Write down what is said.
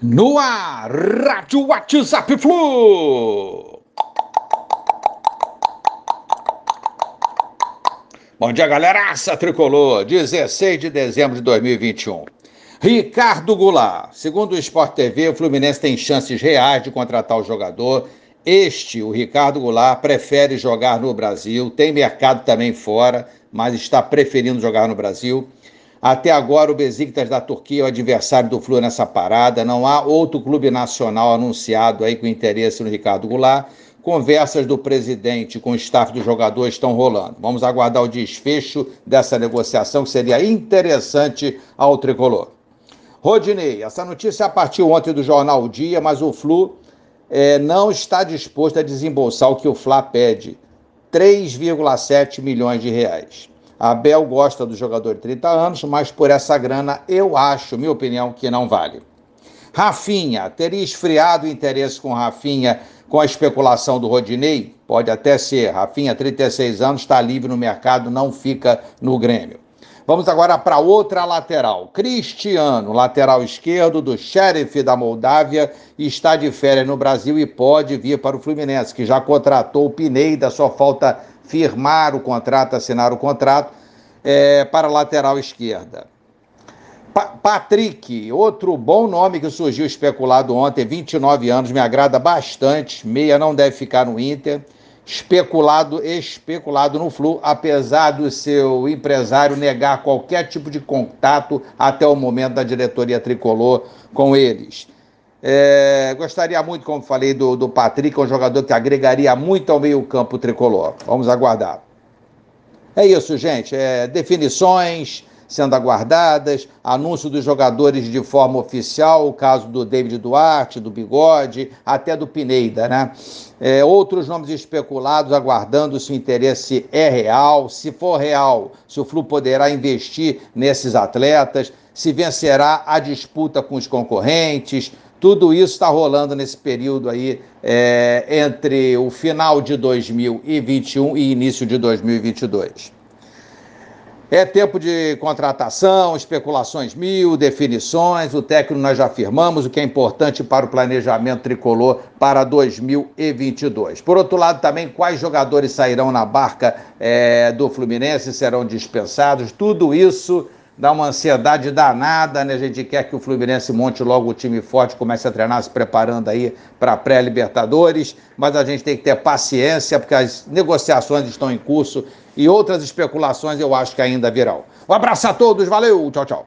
No ar, Rádio WhatsApp Flu. Bom dia, galeraça tricolor. 16 de dezembro de 2021. Ricardo Goulart. Segundo o Sport TV, o Fluminense tem chances reais de contratar o jogador. Este, o Ricardo Goulart, prefere jogar no Brasil. Tem mercado também fora, mas está preferindo jogar no Brasil. Até agora, o Besiktas da Turquia é o adversário do Flu nessa parada. Não há outro clube nacional anunciado aí com interesse no Ricardo Goulart. Conversas do presidente com o staff do jogador estão rolando. Vamos aguardar o desfecho dessa negociação, que seria interessante ao tricolor. Rodinei, essa notícia partiu ontem do jornal o Dia, mas o Flu é, não está disposto a desembolsar o que o Fla pede: 3,7 milhões de reais. Abel gosta do jogador de 30 anos, mas por essa grana eu acho, minha opinião, que não vale. Rafinha, teria esfriado o interesse com Rafinha com a especulação do Rodinei? Pode até ser. Rafinha, 36 anos, está livre no mercado, não fica no Grêmio. Vamos agora para outra lateral. Cristiano, lateral esquerdo do Sheriff da Moldávia, está de férias no Brasil e pode vir para o Fluminense, que já contratou o Pineda, só falta firmar o contrato, assinar o contrato é, para a lateral esquerda. Pa Patrick, outro bom nome que surgiu especulado ontem, 29 anos, me agrada bastante. Meia não deve ficar no Inter. Especulado, especulado no Flu, apesar do seu empresário negar qualquer tipo de contato até o momento da diretoria tricolor com eles. É, gostaria muito, como falei, do, do Patrick, um jogador que agregaria muito ao meio-campo tricolor. Vamos aguardar. É isso, gente. É, definições sendo aguardadas, anúncio dos jogadores de forma oficial, o caso do David Duarte, do Bigode, até do Pineida, né? É, outros nomes especulados aguardando se o interesse é real, se for real, se o Flu poderá investir nesses atletas, se vencerá a disputa com os concorrentes, tudo isso está rolando nesse período aí é, entre o final de 2021 e início de 2022. É tempo de contratação, especulações mil, definições. O técnico nós já afirmamos, o que é importante para o planejamento tricolor para 2022. Por outro lado, também quais jogadores sairão na barca é, do Fluminense, serão dispensados. Tudo isso dá uma ansiedade danada, né? A gente quer que o Fluminense monte logo o time forte, comece a treinar, se preparando aí para pré-Libertadores, mas a gente tem que ter paciência, porque as negociações estão em curso e outras especulações eu acho que ainda virão. Um abraço a todos, valeu, tchau, tchau.